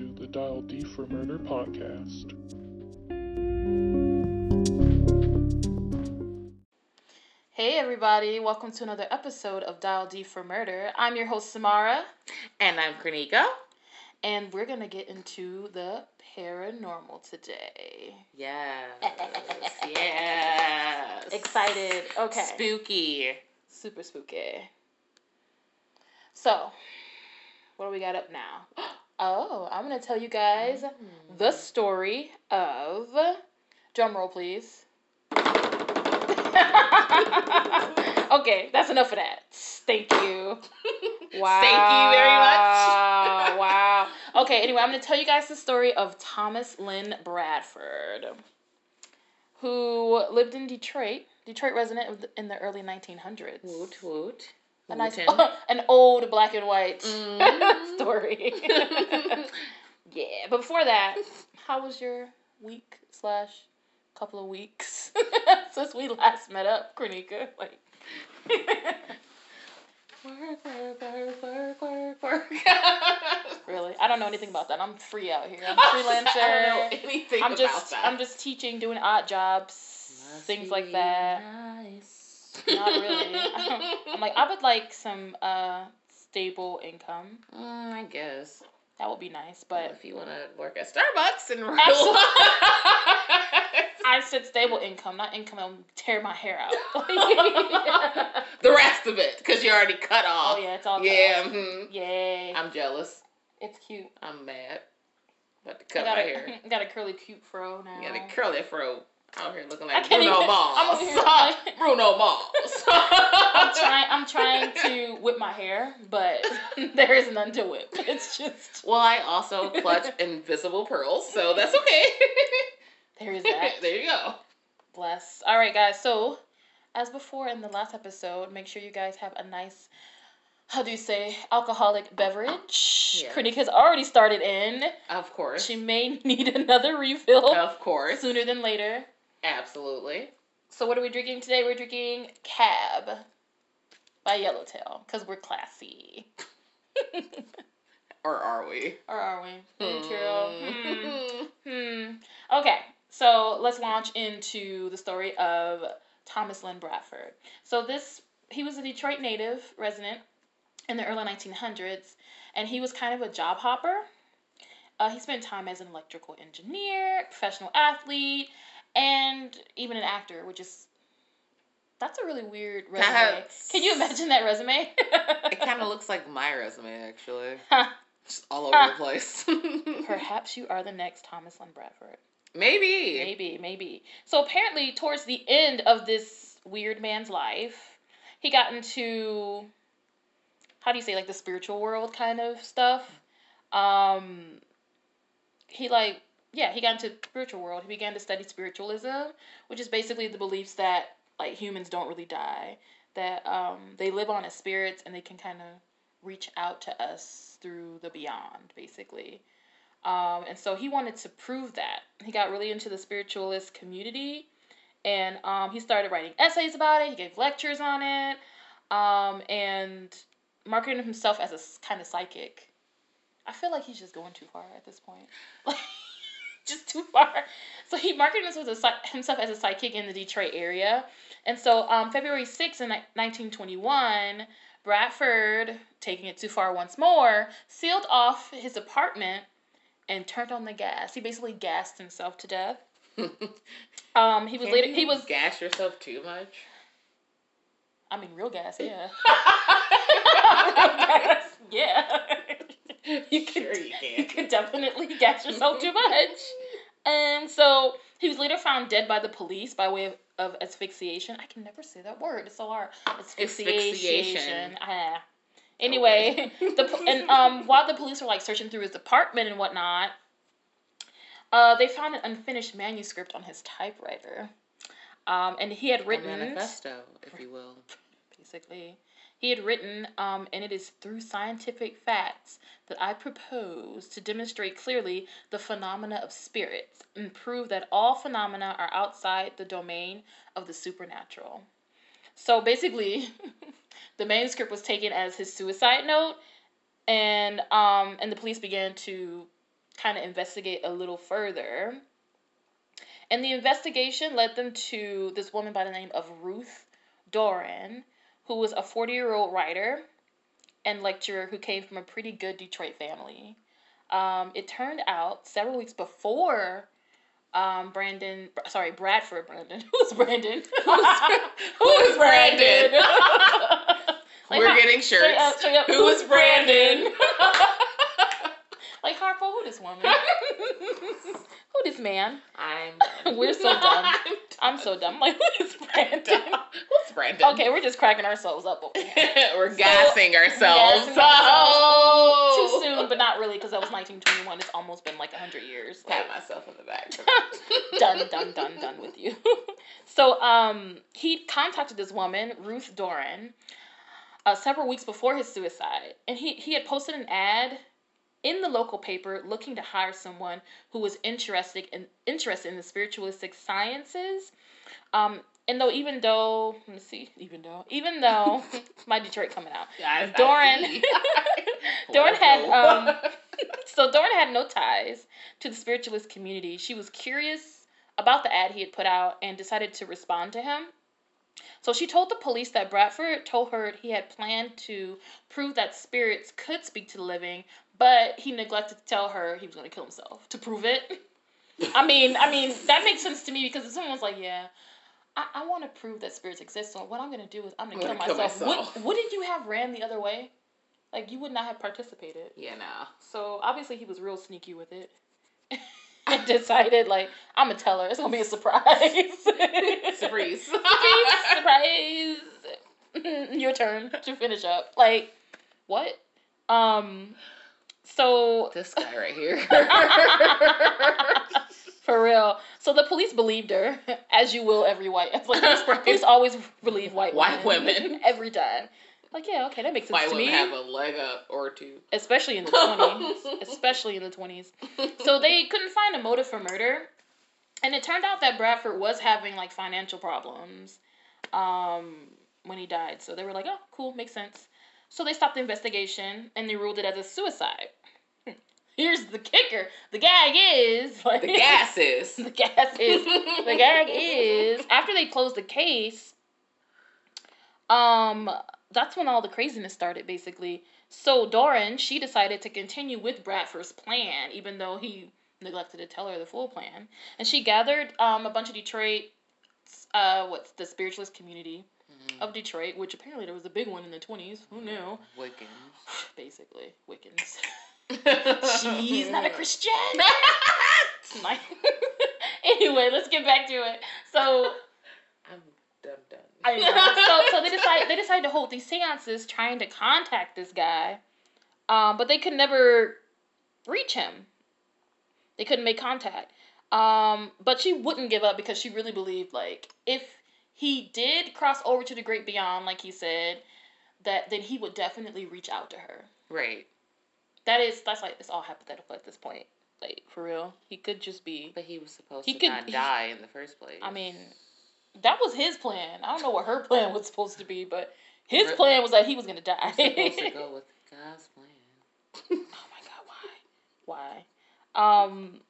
to the Dial D for Murder podcast. Hey everybody, welcome to another episode of Dial D for Murder. I'm your host Samara, And I'm Crynieka. and we're gonna get into the paranormal today. Yes. yes. Excited. Okay. Spooky. Super spooky. So, what do we got up now? Oh, I'm gonna tell you guys mm. the story of. Drum roll, please. okay, that's enough of that. Thank you. Wow. Thank you very much. wow. Okay, anyway, I'm going to tell you guys the story of Thomas Lynn Bradford, who lived in Detroit, Detroit resident in the early 1900s. Woot woot. A nice, Wootin'. an old black and white Mhm. story. yeah, but before that, how was your week slash couple of weeks since we last met up, Crynieka? Like, Work, work, work, work, work, work. really? I don't know anything about that. I'm free out here. I'm a I don't know freelancer. anything I'm about just that. I'm just teaching, doing odd jobs, Must things like that. Nice. Not really. I'm like I would like some uh stable income. Mm, I guess. That would be nice, But but if you want to work at Starbucks and real. I said stable income, not income. I'll tear my hair out. the rest of it, because you're already cut off. oh yeah, it's all Yeah. mhm. Yay! I'm jealous. it's cute. I'm mad. About to cut my a, hair. got a curly cute fro now. You got a curly fro out here looking like Bruno even- Mars. I'm over here like- Bruno Mars. I'm trying. I'm trying to whip my hair, but there is none to whip. It's just Well, I also clutch invisible pearls, so that's okay. there is that. there you go. Bless. All right, guys. So, as before in the last episode, make sure you guys have a nice, how do you say, alcoholic beverage. Yeah. Krinik has already started in. Of course. She may need another refill Of course. sooner than later. Absolutely. So, what are we drinking today? We're drinking Cab by Yellowtail because we're classy. Or are we? or are we? Hmm, true. Hmm. Hmm. Hmm. Okay, so let's launch into the story of Thomas Lynn Bradford. So this he was a Detroit native resident in the early 1900s, and he was kind of a job hopper. Uh, he spent time as an electrical engineer, professional athlete, and even an actor, which is that's a really weird resume. Can you imagine that resume? It kind of looks like my resume, actually. Huh. Just all over the place. Perhaps you are the next Thomas Lynn Bradford. Maybe. Maybe, maybe. So apparently, towards the end of this weird man's life, he got into how do you say like the spiritual world kind of stuff. Um, he like yeah, he got into spiritual world. He began to study spiritualism, which is basically the beliefs that like humans don't really die, that um, they live on as spirits and they can kind of reach out to us through the beyond, basically. Um, and so he wanted to prove that. He got really into the spiritualist community and um, he started writing essays about it. He gave lectures on it um, and marketed himself as a kind of psychic. I feel like he's just going too far at this point. Like, just too far. So he marketed himself as a, psy- himself as a psychic in the Detroit area. And so um, February 6th in 1921, Bradford, taking it too far once more, sealed off his apartment and turned on the gas. He basically gassed himself to death. Um, he was Can later. you He was. gas yourself too much. I mean, real gas. Yeah. Real gas, yeah. You could. Sure you You could definitely gas yourself too much. And so he was later found dead by the police by way of, of asphyxiation. I can never say that word. It's so hard. Asphyxiation. Asphyxiation. Ah. Anyway, the and um while the police were like searching through his apartment and whatnot, uh they found an unfinished manuscript on his typewriter. Um, and he had written A manifesto, if you will. basically. He had written, um, and it is through scientific facts that I propose to demonstrate clearly the phenomena of spirits and prove that all phenomena are outside the domain of the supernatural. So basically, the manuscript was taken as his suicide note, and um, and the police began to kind of investigate a little further. And the investigation led them to this woman by the name of Ruth Doran, who was a 40 year old writer and lecturer who came from a pretty good Detroit family. Um, it turned out several weeks before um, Brandon, sorry, Bradford Brandon. Who's Brandon? Who is Brandon? Like, We're getting straight up- shirts. straight up, Who is Brandon? like Harpo, who this woman? who this man? I'm. We're so dumb. I'm so dumb. Like, who is Brandon? Brandon? Okay, we're just cracking ourselves up over here. We're gassing ourselves. Gassing Oh. Too soon, but not really, because that was 1921. It's almost been like 100 years. Pat myself in the back. done, done, done, done with you. so, um, he contacted this woman, Ruth Doran, uh, several weeks before his suicide, and he he had posted an ad in the local paper looking to hire someone who was interested in interested in the spiritualistic sciences. Um, and though even though let me see, even though even though my Detroit coming out. I Doran- Doran had, um, So Doran had no ties to the spiritualist community. She was curious about the ad he had put out and decided to respond to him. So she told the police that Bradford told her he had planned to prove that spirits could speak to the living, but he neglected to tell her he was going to kill himself to prove it. I mean, I mean that makes sense to me because if someone's like, "Yeah, I, I want to prove that spirits exist, so what I'm going to do is I'm going to kill gonna kill myself." myself. Would, wouldn't you have ran the other way? Like you would not have participated. yeah, no. So obviously he was real sneaky with it. I decided like I'm gonna tell her it's gonna be a surprise. Surprise. surprise. Your turn to finish up. Like what? Um. So this guy right here. For real. So the police believed her, as you will every white. It's like police, police always believe white White women, women. every time. Like yeah, okay, that makes sense White to women me. have a leg up or two. especially in the 20s especially in the 20s so they couldn't find a motive for murder and it turned out that bradford was having like financial problems um, when he died so they were like oh cool makes sense so they stopped the investigation and they ruled it as a suicide here's the kicker. The gag is like, The gases. the gas is. The gag is after they closed the case um that's when all the craziness started basically. So doran she decided to continue with bradford's plan even though he neglected to tell her the full plan. And she gathered um a bunch of detroit uh what's the spiritualist community Mm-hmm. of detroit which apparently there was a big one in the 20s who knew? Wiccans. basically wiccans she's not a christian Like- anyway let's get back to it so I'm done done. I know. So, so they decide they decided to hold these seances, trying to contact this guy, um, but they could never reach him. They couldn't make contact. Um, but she wouldn't give up because she really believed like if he did cross over to the great beyond, like he said, that then he would definitely reach out to her. Right. That is that's like it's all hypothetical at this point. Like for real, he could just be. But he was supposed He to could- not he- die in the first place. I mean, that was his plan. I don't know what her plan was supposed to be, but his Re- plan was that he was gonna die. Supposed to go with God's plan. oh my god, why? Why? Um.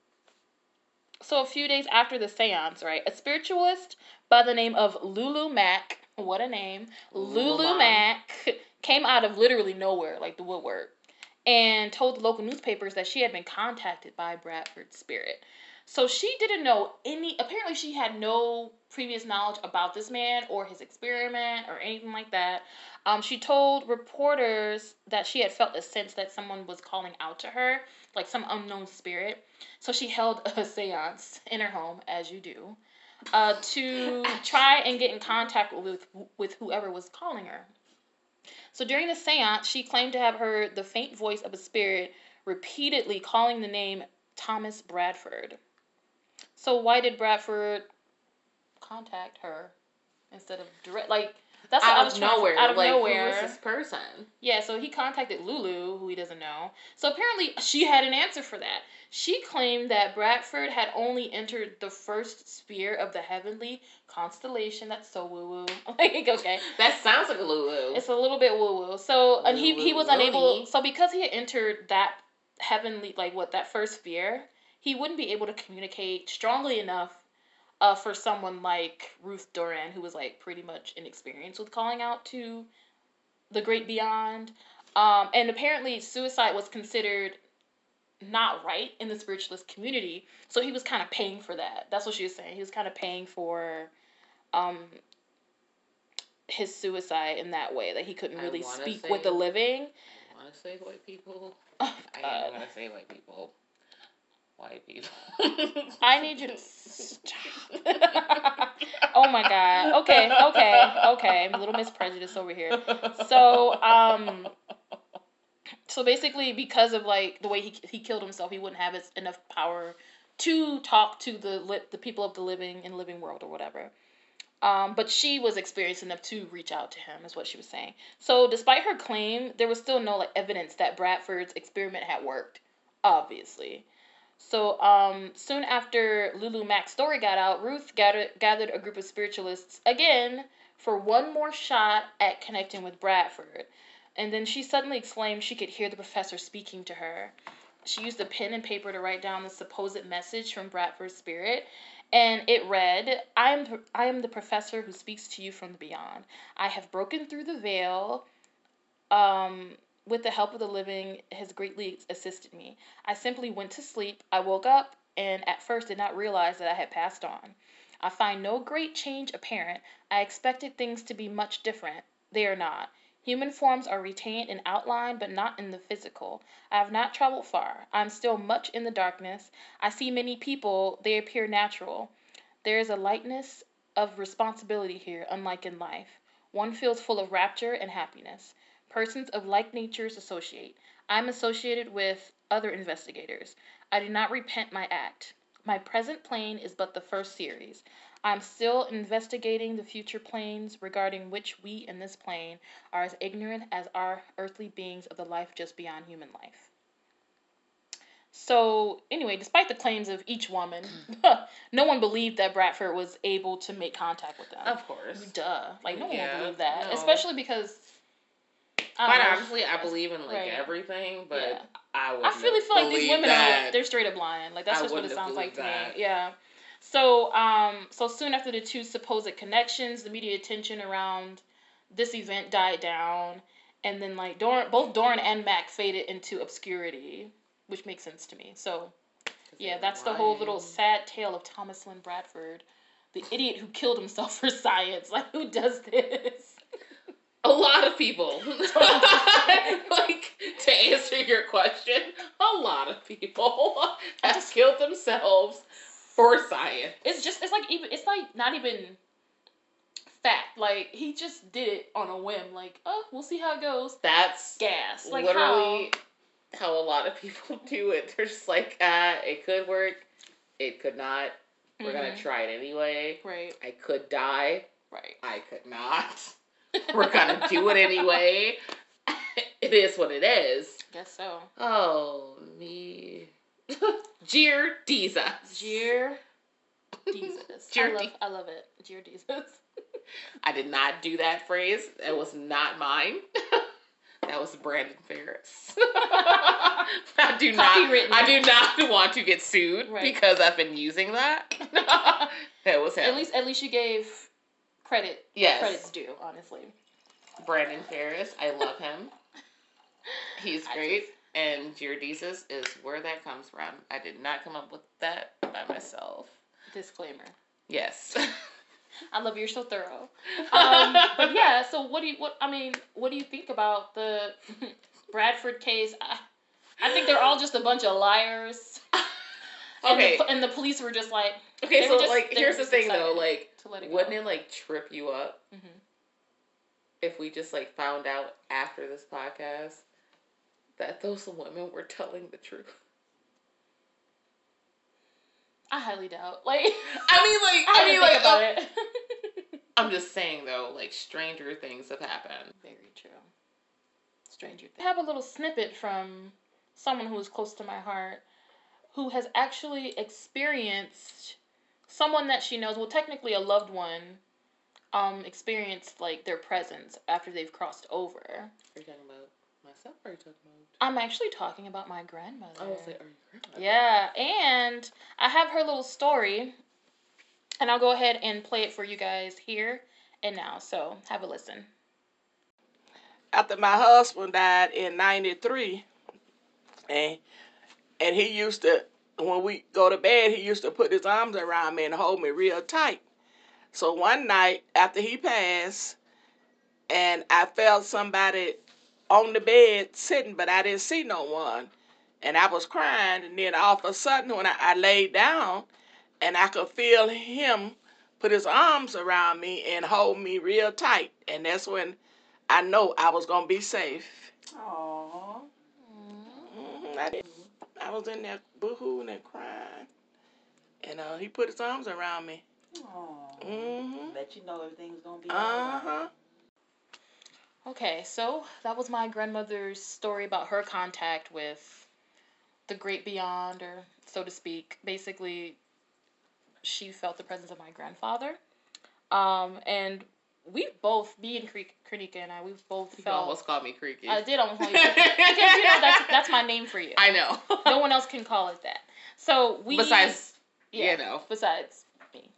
So a few days after the séance, right, a spiritualist by the name of Lulu Mack, what a name, Lulu Lulu Mack, came out of literally nowhere, like the woodwork, and told the local newspapers that she had been contacted by Bradford's spirit. So she didn't know any. Apparently, she had no previous knowledge about this man or his experiment or anything like that. Um, she told reporters that she had felt a sense that someone was calling out to her, like some unknown spirit. So she held a séance in her home, as you do, uh, to try and get in contact with with whoever was calling her. So during the séance, she claimed to have heard the faint voice of a spirit repeatedly calling the name Thomas Bradford. So why did Bradford contact her instead of direct? Like that's out of trying to- nowhere. Out of like, nowhere. Who is this person? Yeah, so he contacted Lulu, who he doesn't know. So apparently she had an answer for that. She claimed that Bradford had only entered the first sphere of the heavenly constellation. That's so woo woo. like, okay. That sounds like a Lulu. It's a little bit woo woo. So and he he was unable so because he had entered that heavenly like what that first sphere, he wouldn't be able to communicate strongly enough uh, for someone like Ruth Doran, who was like pretty much inexperienced with calling out to the great beyond. Um, and apparently, suicide was considered not right in the spiritualist community. So he was kind of paying for that. That's what she was saying. He was kind of paying for um, his suicide in that way, that he couldn't really speak say- with the living. I want to say white people. Oh, I am gonna say white people. White people. I need you to stop. Oh my god. Okay, okay, okay. I'm a little misprejudiced over here. So, um, so basically, because of like the way he he killed himself, he wouldn't have his, enough power to talk to the li- the people of the living in living world or whatever. Um, but she was experienced enough to reach out to him, is what she was saying. So, despite her claim, there was still no like evidence that Bradford's experiment had worked. Obviously. So, um, soon after Lulu Mack's story got out, Ruth gathered gathered a group of spiritualists again for one more shot at connecting with Bradford. And then she suddenly exclaimed she could hear the professor speaking to her. She used a pen and paper to write down the supposed message from Bradford's spirit, and it read, "I am I am the professor who speaks to you from the beyond. I have broken through the veil. Um, with the help of the living, has greatly assisted me. I simply went to sleep. I woke up and at first did not realize that I had passed on. I find no great change apparent. I expected things to be much different. They are not. Human forms are retained in outline, but not in the physical. I have not traveled far. I am still much in the darkness. I see many people, they appear natural. There is a lightness of responsibility here, unlike in life. One feels full of rapture and happiness. Persons of like natures associate. I am associated with other investigators. I do not repent my act. My present plane is but the first series. I am still investigating the future planes regarding which we in this plane are as ignorant as are earthly beings of the life just beyond human life. So, anyway, despite the claims of each woman, mm. no one believed that Bradford was able to make contact with them. of course. Duh. Like, no one Yeah, would believe that. no. Especially because. I Quite know. honestly, I believe in like Right. everything, but Yeah. I would. I really feel like these women are they're straight up lying. Like that's I just what it sounds like to me. Yeah. So um so soon after the two supposed connections, the media attention around this event died down, and then like Dorn, both Dorn and Mack faded into obscurity, which makes sense to me. So yeah, that's the whole little sad tale of Thomas Lynn Bradford, the idiot who killed himself for science. Like who does this? A lot of people. like to answer your question, a lot of people have killed themselves for science. It's just it's like even it's like not even fact. Like he just did it on a whim. Like oh, we'll see how it goes. That's Gas. Like literally how? a lot of people do it. They're just like, ah, it could work, it could not. We're gonna Mhm. try it anyway. Right. I could die. Right. I could not. We're gonna do it anyway. it is what it is. Guess so. Oh me. Jeer Diza. Jeer. Jesus. I Jeer love, I love it. Jeer Jesus. I did not do that phrase. That was not mine. that was Brandon Ferris. I do not. I do not want to get sued Right. because I've been using that. that was him. At least at least you gave credit. yes, Credit's due. Honestly. Brandon Ferris. I love him. He's great. And Giardisis is where that comes from. I did not come up with that by myself. Disclaimer. Yes. I love you're so thorough. Um, but yeah, so what do you what I mean, what do you think about the Bradford case? I, I think they're all just a bunch of liars. And okay. the, and the police were just like Okay, they so just- like here's the thing though, like it wouldn't go. it like trip you up Mhm. if we just like found out after this podcast that those women were telling the truth? I highly doubt. Like I mean like I, I, mean like about uh, it. I'm just saying though, like stranger things have happened. Very true. Stranger Things. I have a little snippet from someone who is close to my heart who has actually experienced someone that she knows, well, technically a loved one, um, experienced like their presence after they've crossed over. What are you talking about? myself or are you talking about? I'm actually talking about my grandmother. I was like, are you grandmother? Yeah, and I have her little story, and I'll go ahead and play it for you guys here and now. So have a listen. after my husband died in 93 and and he used to when we go to bed he used to put his arms around me and hold me real tight so one night after he passed and i felt somebody on the bed sitting but i didn't see no one and i was crying and then all of a sudden when i, I laid down and i could feel him put his arms around me and hold me real tight and that's when I know I was gonna be safe. Aww. hmm I, was in there boohooing and crying, and uh, he put his arms around me. Aww. hmm Let you know everything's gonna be Uh alright. huh. Okay, so that was my grandmother's story about her contact with the great beyond, or so to speak. Basically, she felt the presence of my grandfather. Um, and we both, me and Kre- Krenika and I, we've both You felt. almost called me creaky. I did almost call you Krenika, because you know that's that's my name for you. I know. no one else can call it that. So we Besides, yeah, you know. besides me.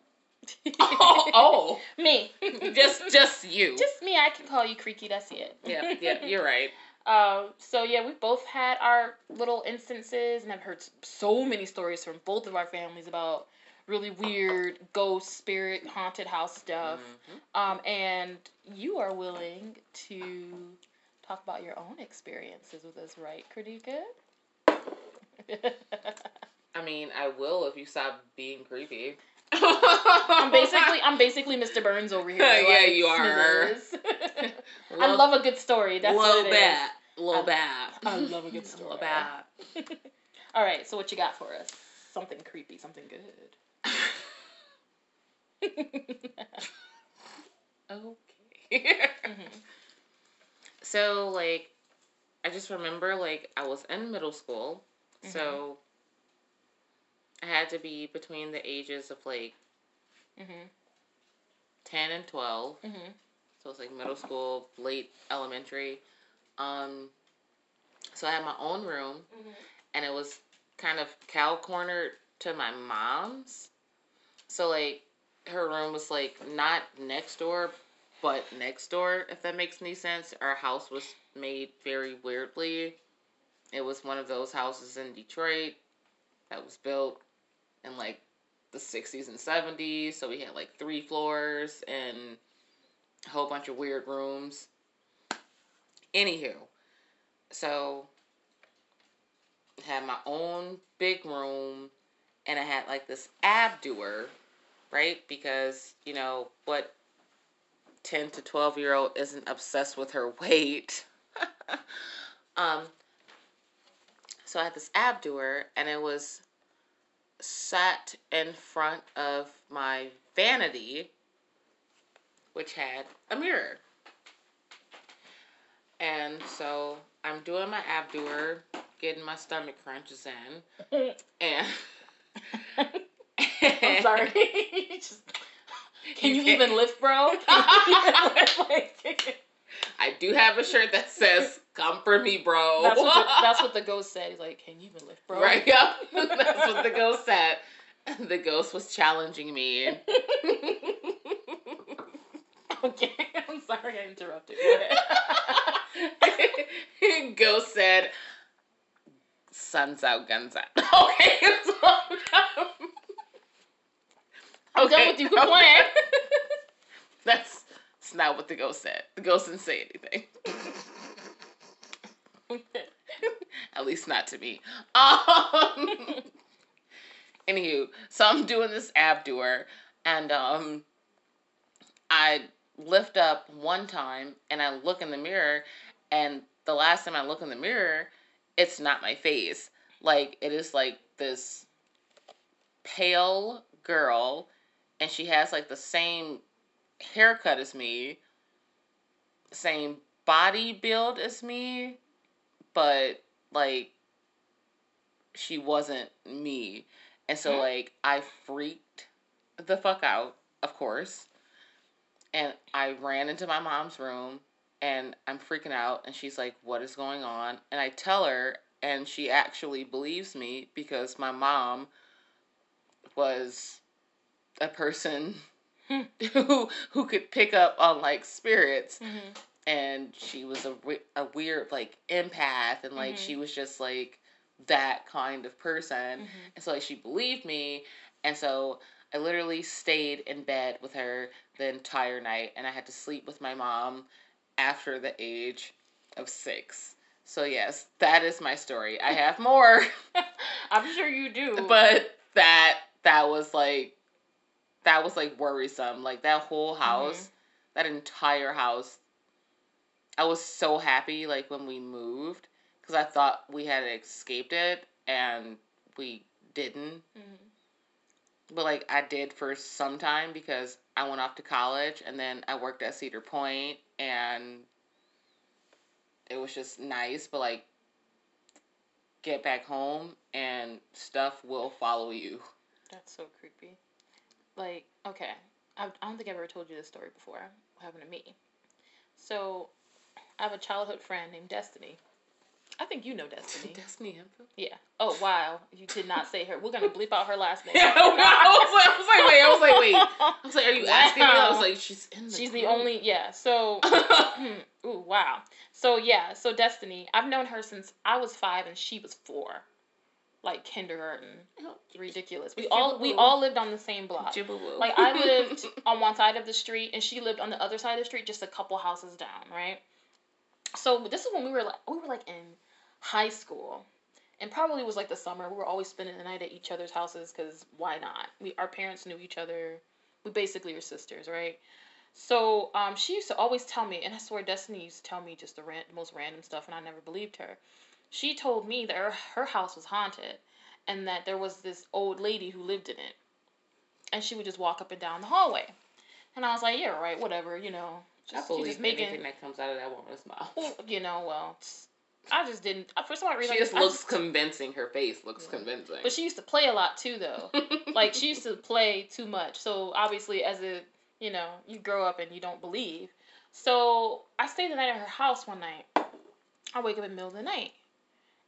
oh, me. oh. just just you. Just me. I can call you Creaky. That's it. yeah, yeah, you're right. Um, so yeah, we've both had our little instances, and I've heard so many stories from both of our families about really weird ghost, spirit, haunted house stuff. Mhm. Um, and you are willing to talk about your own experiences with us, right, Crynieka? I mean, I will if you stop being creepy. I'm basically I'm basically Mr. Burns over here. Yeah, like you are. I love a good story. That's what it is. bit, little bit. I love a good story. Little bit. All right, so what you got for us? Something creepy, something good. Okay. Mhm. So like, I just remember like I was in middle school, so I had to be between the ages of like Mhm. ten and twelve. Mhm. So it's like middle school, late elementary. Um, so I had my own room, Mhm. and it was kind of cow cornered to my mom's. So like her room was like not next door, but next door. If that makes any sense. Our house was made very weirdly. It was one of those houses in Detroit that was built in like the 60s and 70s. So we had like three floors and a whole bunch of weird rooms. Anywho, so I had my own big room and I had like this Ab Doer, right? Because, you know, what 10 to 12 year old isn't obsessed with her weight. um so I had this Ab Doer and it was sat in front of my vanity which had a mirror. And so I'm doing my Ab Doer, getting my stomach crunches in, and I'm sorry. Just- can you, can't- even lift, bro? Can you even lift? Like- I do have a shirt that says "Come for me, bro." that's, what the, that's what the ghost said. He's like, can you even lift, bro? right. Yep. That's what the ghost said. The ghost was challenging me. okay, I'm sorry I interrupted. Go ahead. ghost said, "Sun's out, guns out." Okay. so- I'm done with you. Quit playing. That's, that's not what the ghost said. The ghost didn't say anything. At least not to me. Um, anywho, so I'm doing this Ab Doer, and um, I lift up one time, and I look in the mirror, and the last time I look in the mirror, it's not my face. Like it is like this pale girl, and she has like the same haircut as me, same body build as me, but like she wasn't me. And so mm-hmm. like I freaked the fuck out, of course. And I ran into my mom's room and I'm freaking out and she's like, "What is going on?" And I tell her and she actually believes me because my mom was a person Hmm. who who could pick up on like spirits Mhm. and she was a, a weird like empath and like Mhm. she was just like that kind of person Mhm. and so like she believed me and so i literally stayed in bed with her the entire night and i had to sleep with my mom after the age of six so yes that is my story i have more I'm sure you do. but that that was like that was like worrisome like that whole house that entire house i was so happy like when we moved because i thought we had escaped it and we didn't Mhm. but like i did for some time because i went off to college and then i worked at cedar point and it was just nice but like get back home and stuff will follow you That's so creepy. Like, okay, I, I don't think I've ever told you this story before. What happened to me? So, I have a childhood friend named Destiny. I think you know Destiny. destiny Hemphill? yeah. Oh wow, you did not say her. We're gonna bleep out her last name. Yeah, I was, like, I was like, wait, I was like, wait. I was like, are you asking me? I was like, she's in the She's the only yeah. So, hmm, ooh wow. So yeah. So Destiny, I've known her since I was five and she was four, like kindergarten. Ridiculous. We all we all lived on the same block. Like I lived on one side of the street and she lived on the other side of the street, just a couple houses down, right? So this is when we were like we were like in high school, and probably was like the summer. We were always spending the night at each other's houses because why not? We our parents knew each other. We basically were sisters, right? So um, she used to always tell me, and I swear Destiny used to tell me just the ran- most random stuff, and I never believed her. She told me that her, her house was haunted, and that there was this old lady who lived in it, and she would just walk up and down the hallway. And I was like, yeah, right, whatever, you know. I Just, she's believe just making, anything that comes out of that woman's mouth. you know, well, I just didn't. For some reason, She just I looks convincing. Her face looks Yeah. convincing. But she used to play a lot too, though. like she used to play too much. So obviously, as a you know, you grow up and you don't believe. So I stayed the night at her house one night. I wake up in the middle of the night,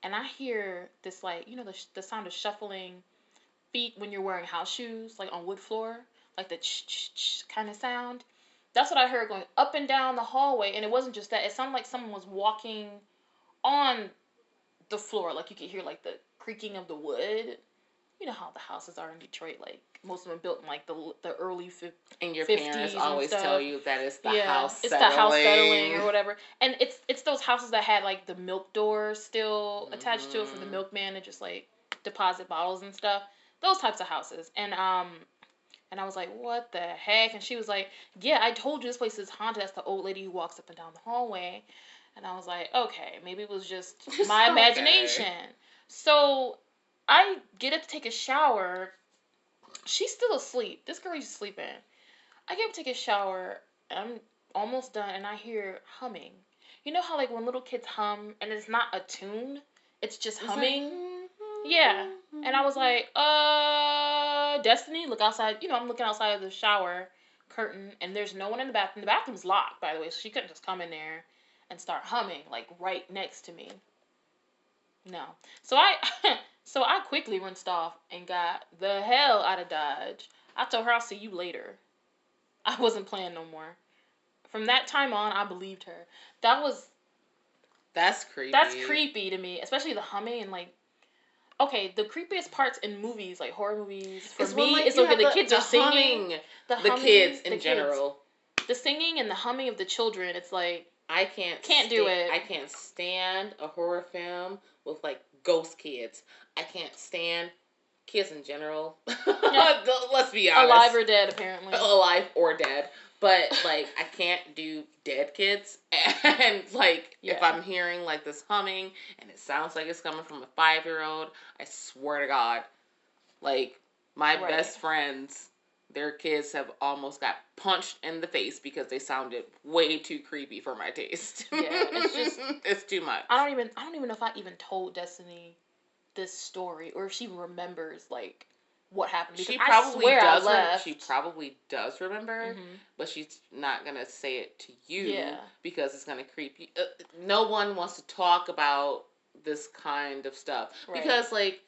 and I hear this like you know the the sound of shuffling feet when you're wearing house shoes, like on wood floor, like the ch ch ch kind of sound. That's what I heard going up and down the hallway, and it wasn't just that. It sounded like someone was walking on the floor, like you could hear like the creaking of the wood. You know how the houses are in Detroit, like most of them built in like the the early 50s. and your 50s parents always tell you that it's the yeah, house it's settling. the house settling or whatever. And it's it's those houses that had like the milk door still attached to it for the Mhm. milkman to just like deposit bottles and stuff. Those types of houses. And um and I was like, "What the heck?" And she was like, "Yeah, I told you this place is haunted. That's the old lady who walks up and down the hallway." And I was like, "Okay, maybe it was just my okay. imagination." So I get up to take a shower. She's still asleep. This girl is sleeping. I get up to take a shower. And I'm almost done, and I hear humming. You know how like when little kids hum, and it's not a tune, it's just It's like, humming. Yeah. And I was like, uh, Destiny, look outside. You know, I'm looking outside of the shower curtain, and there's no one in the bathroom. The bathroom's locked, by the way, so she couldn't just come in there and start humming like right next to me. No. So I, so I quickly rinsed off and got the hell out of Dodge. I told her I'll see you later. I wasn't playing no more. From that time on, I believed her. That was That's creepy. that's creepy to me, especially the humming and like. Okay, the creepiest parts in movies, like horror movies, for It's me, like, is when the, have kids the are singing, humming, the, the humming, kids in the kids. general. the singing and the humming of the children. It's like I can't Can't do it. I can't stand a horror film with like ghost kids. I can't stand kids in general. Let's be honest. alive or dead, apparently. alive or dead. But like I can't do dead kids and like if I'm hearing like this humming and it sounds like it's coming from a five year old, I swear to God, like my Right. best friends, their kids have almost got punched in the face because they sounded way too creepy for my taste. Yeah, it's just- it's too much. I don't even I don't even know if I even told Destiny this story or if she remembers like what happened because She probably does. Re- she probably does remember, Mhm. but she's not gonna say it to you Yeah. because it's gonna creep you. Uh, no one wants to talk about this kind of stuff Right. because, like,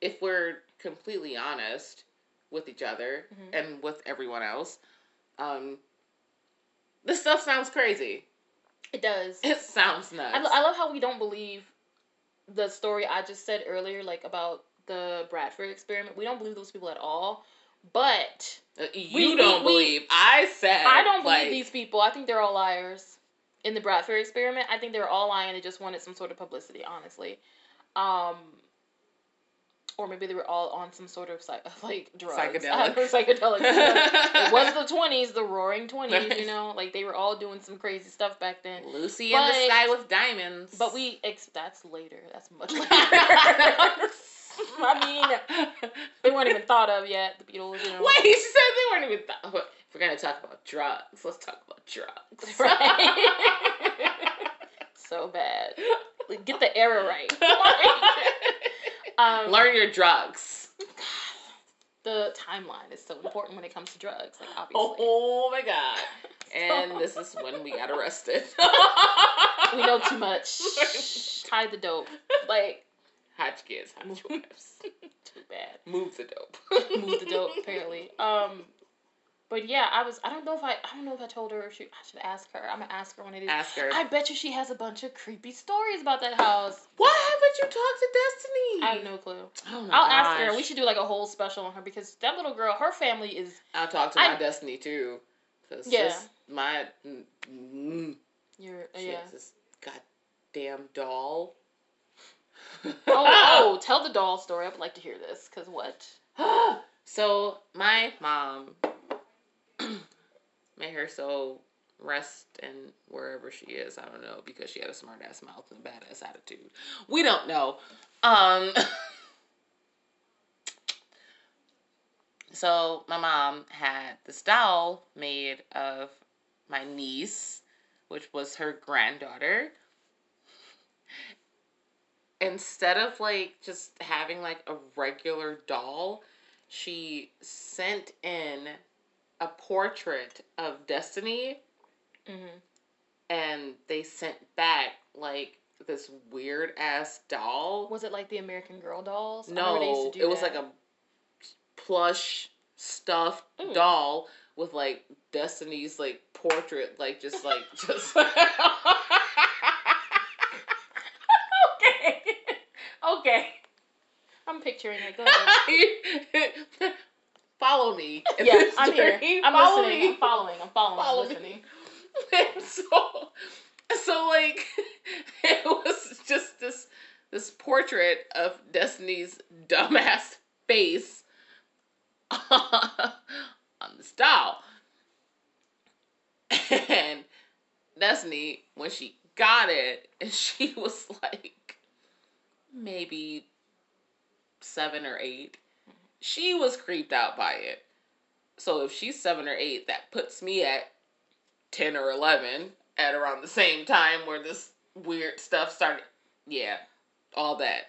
if we're completely honest with each other Mhm. and with everyone else, um, this stuff sounds crazy. It does. It sounds nuts. I, lo- I love how we don't believe the story I just said earlier, like about the Bradford experiment. We don't believe those people at all. But Uh, you we- we- don't we- believe. I said. I don't believe like, these people. I think they're all liars. In the Bradford experiment, I think they were all lying. They just wanted some sort of publicity, honestly. Um, or maybe they were all on some sort of like drugs. Psychedelic. psychedelic. it was the twenties, the Roaring Twenties. You know, like they were all doing some crazy stuff back then. Lucy in the sky with diamonds. But we ex- that's later. That's much later. I mean, they weren't even thought of yet. The Beatles, you know. Wait, she said they weren't even. Th- if we're gonna talk about drugs, let's talk about drugs. Right. so bad. Get the era right. Um, Learn your drugs. the timeline is so important when it comes to drugs. Like obviously, Oh, my god. And this is when we got arrested. we know too much. Hide the dope. Like Hot kids, hot wives. too bad. Move the dope. Move the dope. Apparently. Um. But yeah, I was. I don't know if I. I don't know if I told her. If she, I should ask her. I'm gonna ask her when it is. Ask her. I bet you she has a bunch of creepy stories about that house. Why haven't you talked to Destiny? I have no clue. Oh my I'll ask her. We should do like a whole special on her because that little girl, her family is. I'll talk to I- my Destiny too. Cause Yeah. this, my mm, mm, Your she yeah. has this goddamn doll. oh, oh, tell the doll story. I would like to hear this because what? so my mom made her so rest and wherever she is, I don't know, because she had a smart ass mouth and a badass attitude. We don't know. Um So my mom had this doll made of my niece, which was her granddaughter. Instead of like just having like a regular doll, she sent in a portrait of Destiny Mm-hmm. and they sent back like this weird ass doll. Was it like the American Girl dolls? I they used No, to do it was that. like a plush stuffed Ooh. doll with like Destiny's like portrait, like just like just. okay. okay. I'm picturing it. Go ahead. Follow me. in yeah, this I'm here. I'm Follow listening. me. I'm following. I'm following. Follow I'm me. listening. And so, so like, it was just this this portrait of Destiny's dumbass face on this doll. And Destiny, when she got it, and she was like maybe seven or eight, she was creeped out by it. So if she's seven or eight, that puts me at 10 or 11 at around the same time where this weird stuff started. Yeah, all that.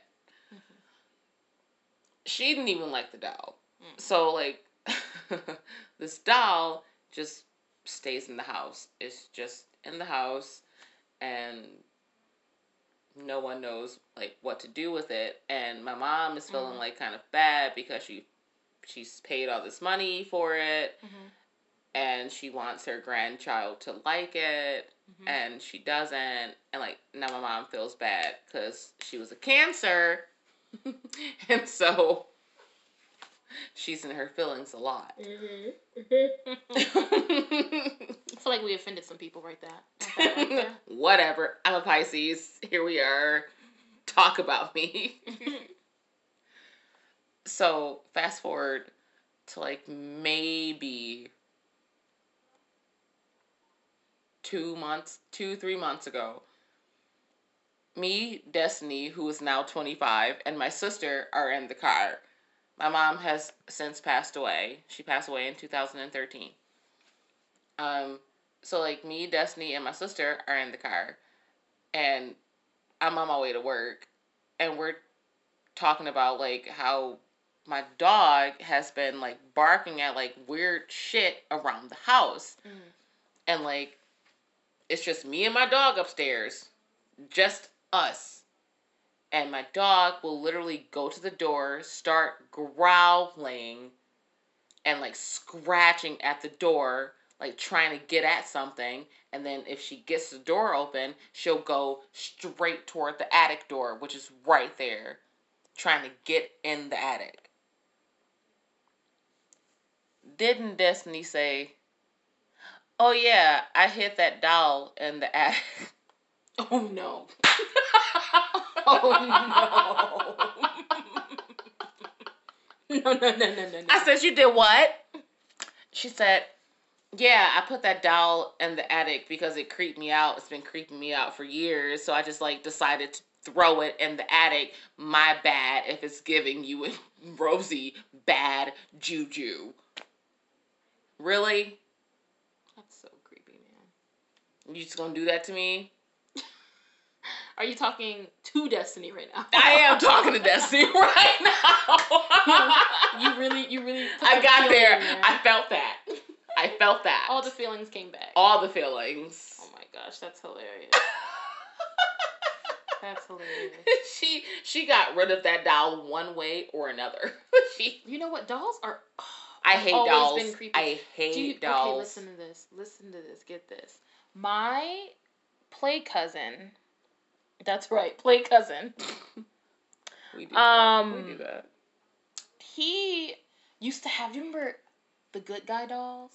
She didn't even like the doll. Mm. So, like, this doll just stays in the house. It's just in the house, and no one knows, like, what to do with it. And my mom is feeling, Mhm. like, kind of bad because she she's paid all this money for it Mhm. and she wants her grandchild to like it Mhm. and she doesn't and like now my mom feels bad because she was a cancer and so she's in her feelings a lot I feel like we offended some people right there. Whatever i'm a pisces here we are talk about me so fast forward to like maybe two months, two, three months ago, me, Destiny, who is now 25, and my sister are in the car. My mom has since passed away. She passed away in 2013. Um, so like me, Destiny, and my sister are in the car, and I'm on my way to work, and we're talking about like how my dog has been like barking at like weird shit around the house. Mm. And like it's just me and my dog upstairs. Just us. And my dog will literally go to the door, start growling and like scratching at the door, like trying to get at something. And then if she gets the door open, she'll go straight toward the attic door, which is right there, trying to get in the attic. Didn't Destiny say, Oh yeah, I hit that doll in the attic? Oh no. oh no. no, no, no, no, no, no. I said, You did what? She said, Yeah, I put that doll in the attic because it creeped me out. It's been creeping me out for years. So I just like decided to throw it in the attic. My bad if it's giving you and Rosie bad juju. Really? That's so creepy, man. You just gonna do that to me? Are you talking to Destiny right now? I am talking to Destiny right now. you really, you really. I got there. I felt that. I felt that. All the feelings came back. All the feelings. Oh my gosh, that's hilarious. That's hilarious. she she got rid of that doll one way or another. she You know what? Dolls are. I hate dolls. I hate you, dolls. Okay, listen to this. Listen to this. Get this. My play cousin. That's right, play cousin. We do Um, that. We do that. He used to have. Do you remember the good guy dolls?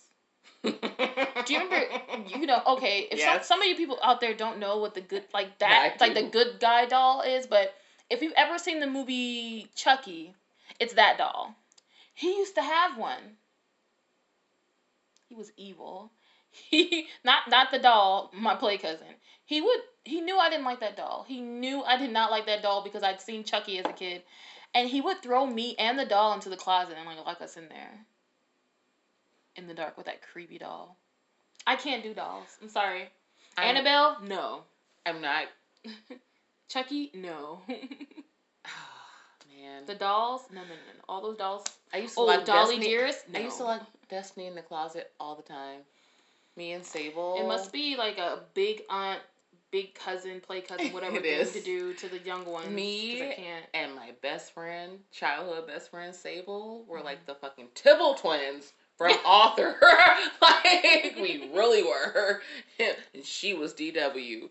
Do you remember? You know, okay. If Yes. some some of you people out there don't know what the good like that like the good guy doll is, but if you've ever seen the movie Chucky, it's that doll. He used to have one. He was evil. He not not the doll, my play cousin. He would he knew I didn't like that doll. He knew I did not like that doll because I'd seen Chucky as a kid. And he would throw me and the doll into the closet and like lock us in there. In the dark with that creepy doll. I can't do dolls. I'm sorry. I'm- Annabelle? No. I'm not. Chucky? No. Man, the dolls? No, no, no, no. All those dolls. I used to Oh, like Dolly Destiny. Dearest? I used to No. like Destiny in the closet all the time. Me and Sable. It must be like a big aunt, big cousin, play cousin, whatever It thing is. to do to the young ones. Me I can't. and my best friend, childhood best friend Sable, were mm-hmm. like the fucking Tibble twins from Arthur. like we really were. And she was DW,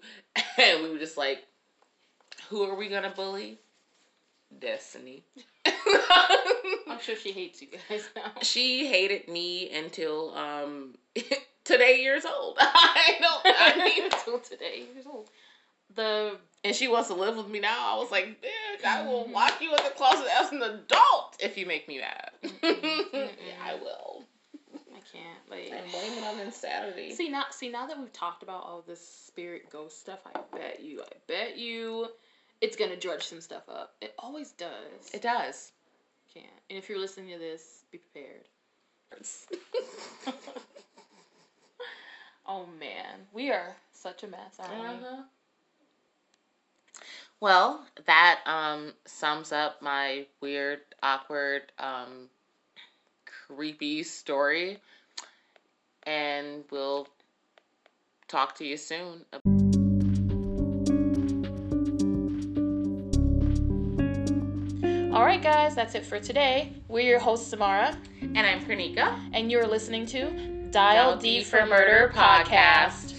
and we were just like, who are we gonna bully? Destiny. I'm sure she hates you guys now. she hated me until um today years old. I don't. I mean, Until today, years old. The and she wants to live with me now. I was like, bitch, I will Mhm. lock you in the closet as an adult if you make me mad. Yeah, I will. I can't like. And blame it on insanity. See now, see now that we've talked about all this spirit ghost stuff, I bet you, I bet you, it's gonna dredge some stuff up. It always does. It does. can't. And if you're listening to this, be prepared. Oh man, we are such a mess, aren't we? Uh-huh. Well, that um sums up my weird, awkward, um creepy story. And we'll talk to you soon. All right, guys, that's it for today. We're your hosts, Samara, And I'm Crynieka. and you're listening to Dial D for Murder podcast.